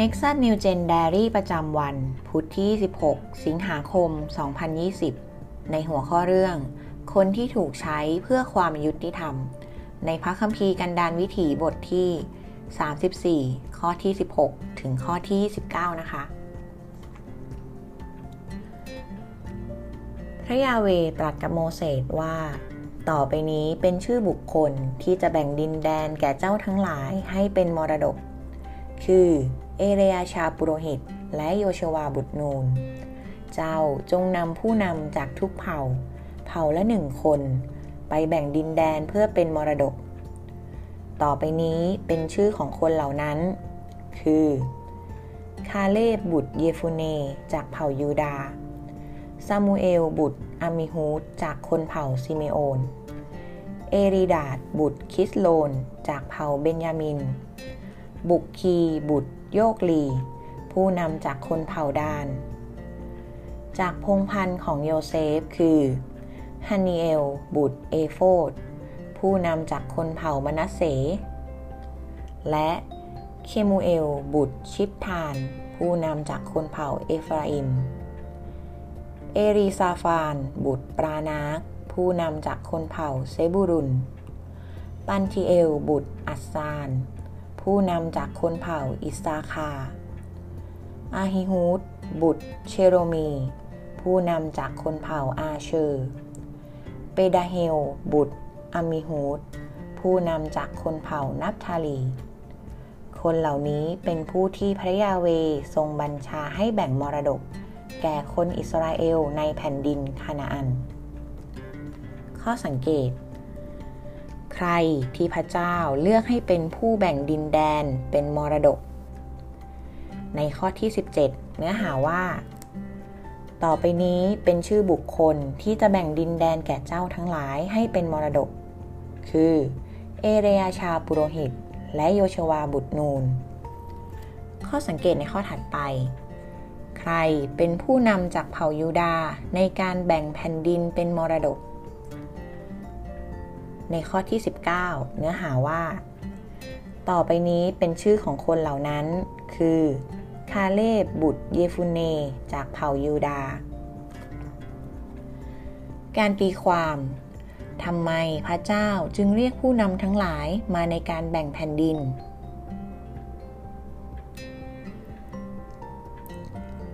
Nexus New Gen Diary ประจำวัน พุธที่ 16 สิงหาคม 2020 ในหัวข้อเรื่อง คนที่ถูกใช้เพื่อความยุติธรรม ในพระคัมภีร์กันดานวิถีบทที่ 34 ข้อที่ 16 ถึงข้อที่19นะคะ พระยาเวตรัสกับโมเสสว่า ต่อไปนี้เป็นชื่อบุคคลที่จะแบ่งดินแดนแก่เจ้าทั้งหลายให้เป็นมรดก คือ เอเลอาซาร์ปุโรหิต และโยชูวาบุตรนูน เจ้าจงนำผู้นำจากทุกเผ่า เผ่าละหนึ่งคน ไปแบ่งดินแดนเพื่อเป็นมรดก ต่อไปนี้เป็นชื่อของคนเหล่านั้น คือ คาเลบบุตรเยฟูเนจากเผ่ายูดาซามูเอลบุตรอามิฮูดจากคนเผ่าสิเมโอน เอลีดาดบุตรคิสโลน จากเผ่าเบนยามิน บุคคีบุตร โยกลี ผู้นำจากคนเผ่าดาน จากพงศ์พันธุ์ของโยเซฟคือฮันนีเอล บุตรเอโฟดผู้นำจากคนเผ่ามนัสเส และเคมูเอล บุตรชิปทาน ผู้นำจากคนเผ่าเอฟราอิม เอลีซาฟาน บุตรปารนาคผู้นำจากคนเผ่าเศบูลุน ปัลทีเอล บุตรอัสซาน ผู้นำจากคนเผ่าอิสสาคาร์ อาฮิฮูด บุตรเชโลมี ผู้นำจากคนเผ่าอาเชอร์ เปดาเฮล บุตรอามิฮูด ผู้นำจากคนเผ่านับทาลี คนเหล่านี้เป็นผู้ที่พระยาห์เวห์ทรงบัญชาให้แบ่งมรดก แก่คนอิสราเอลในแผ่นดินคานาอัน ข้อสังเกต รที่พระเจ้าเลือกให้เป็นผู้แบ่งดินแดนเป็นมรดก ในข้อที่ 17 เนื้อหาว่า ต่อไปนี้เป็นชื่อบุคคลที่จะแบ่งดินแดนแก่เจ้าทั้งหลายให้เป็นมรดก คือ เอเรียชาปุโรหิต และโยชวาบุตรนูน ข้อสังเกตในข้อถัดไป ใครเป็นผู้นำจากเผ่ายูดาในการแบ่งแผ่นดินเป็นมรดก ในข้อที่ 19 เนื้อหาว่า ต่อไปนี้เป็นชื่อของคนเหล่านั้น คือ คาเลบบุตรเยฟูเน จากเผ่ายูดา การตีความทำไมพระเจ้าจึงเรียกผู้นำทั้งหลายมาในการแบ่งแผ่นดิน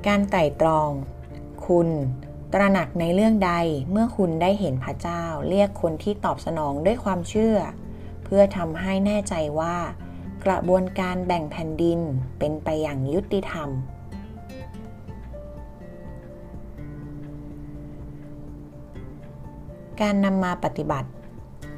การไต่ตรอง คุณ ตระหนักในเรื่องใดเมื่อคุณได้เห็นพระเจ้า เรียกคนที่ตอบสนองด้วยความเชื่อ เพื่อทำให้แน่ใจว่า กระบวนการแบ่งแผ่นดินเป็นไปอย่างยุติธรรม การนำมาปฏิบัติ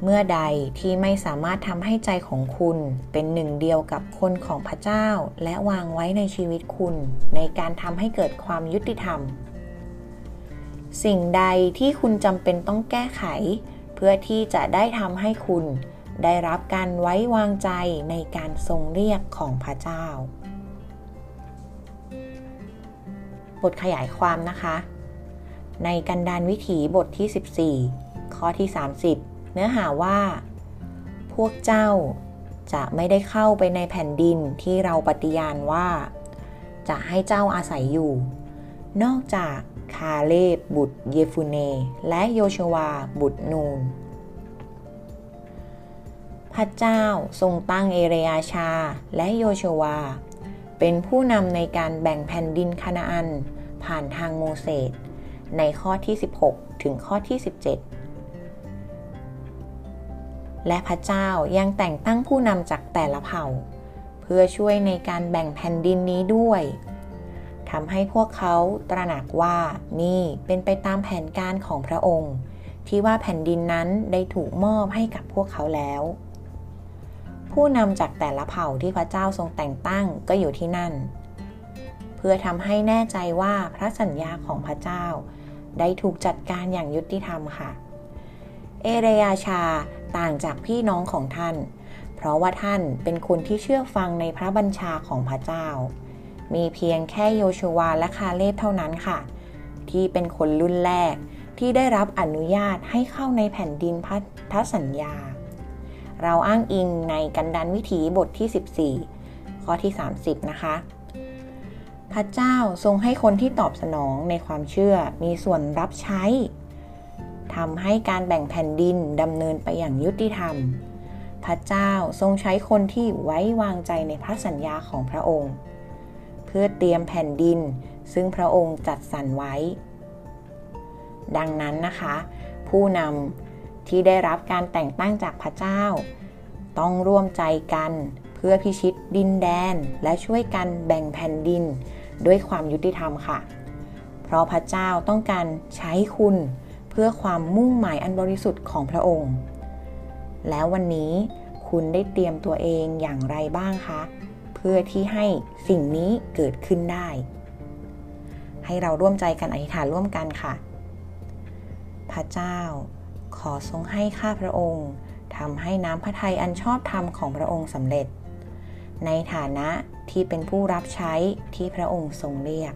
เมื่อใดที่ไม่สามารถทำให้ใจของคุณเป็นหนึ่งเดียวกับคนของพระเจ้า และวางไว้ในชีวิตคุณ ในการทำให้เกิดความยุติธรรม สิ่งใดที่คุณจำเป็นต้องแก้ไข เพื่อที่จะได้ทำให้คุณ ได้รับการไว้วางใจในการทรงเรียกของพระเจ้า บทขยายความนะคะ ในกันดานวิถีบทที่ 14 ข้อที่ 30 เนื้อหาว่า พวกเจ้าจะไม่ได้เข้าไปในแผ่นดินที่เราปฏิญาณว่า จะให้เจ้าอาศัยอยู่ นอกจาก คาเลบบุตรเยฟูเน และโยชวา บุตรนูน พระเจ้าทรงตั้งเอเรยาชาและโยชวา เป็นผู้นำในการแบ่งแผ่นดินคานาอัน ผ่านทางโมเสสในข้อที่ 16 ถึงข้อที่ 17 และพระเจ้ายังแต่งตั้งผู้นำจากแต่ละเผ่า เพื่อช่วยในการแบ่งแผ่นดินนี้ด้วย ทำให้พวกเขาตระหนักว่านี่เป็นไปตามแผนการของพระองค์ ที่ว่าแผ่นดินนั้นได้ถูกมอบให้กับพวกเขาแล้ว ผู้นำจากแต่ละเผ่าที่พระเจ้าทรงแต่งตั้งก็อยู่ที่นั่น เพื่อทำให้แน่ใจว่าพระสัญญาของพระเจ้า ได้ถูกจัดการอย่างยุติธรรมค่ะ เอเรยาชาต่างจากพี่น้องของท่าน เพราะว่าท่านเป็นคนที่เชื่อฟังในพระบัญชาของพระเจ้า มีเพียงแค่โยชูวาและคาเลบเท่านั้นค่ะ ที่เป็นคนรุ่นแรกที่ได้รับอนุญาตให้เข้าในแผ่นดินพันธสัญญา เราอ้างอิงในกันดันวิถีบทที่ 14 ข้อที่ 30 นะคะ พระเจ้าทรงให้คนที่ตอบสนองในความเชื่อมีส่วนรับใช้ทำให้การแบ่งแผ่นดินดำเนินไปอย่างยุติธรรม พระเจ้าทรงใช้คนที่ไว้วางใจในพระสัญญาของพระองค์ พื่อเตรียมแผ่นดิน ซึ่งพระองค์จัดสรรไว้ ดังนั้นนะคะ ผู้นำที่ได้รับการแต่งตั้งจากพระเจ้า ต้องร่วมใจกันเพื่อพิชิตดินแดนและช่วยกันแบ่งแผ่นดิน ด้วยความยุติธรรมค่ะ เพราะพระเจ้าต้องการใช้คุณเพื่อความมุ่งหมายอันบริสุทธิ์ของพระองค์ แล้ววันนี้คุณได้เตรียมตัวเองอย่างไรบ้างคะ พื่อที่ให้สิ่งนี้เกิดขึ้นได้ ให้เราร่วมใจกันอธิษฐานร่วมกันค่ะ พระเจ้า ขอทรงให้ข้าพระองค์ทำให้น้ำพระทัยอันชอบธรรมของพระองค์สำเร็จ ในฐานะที่เป็นผู้รับใช้ที่พระองค์ทรงเรียก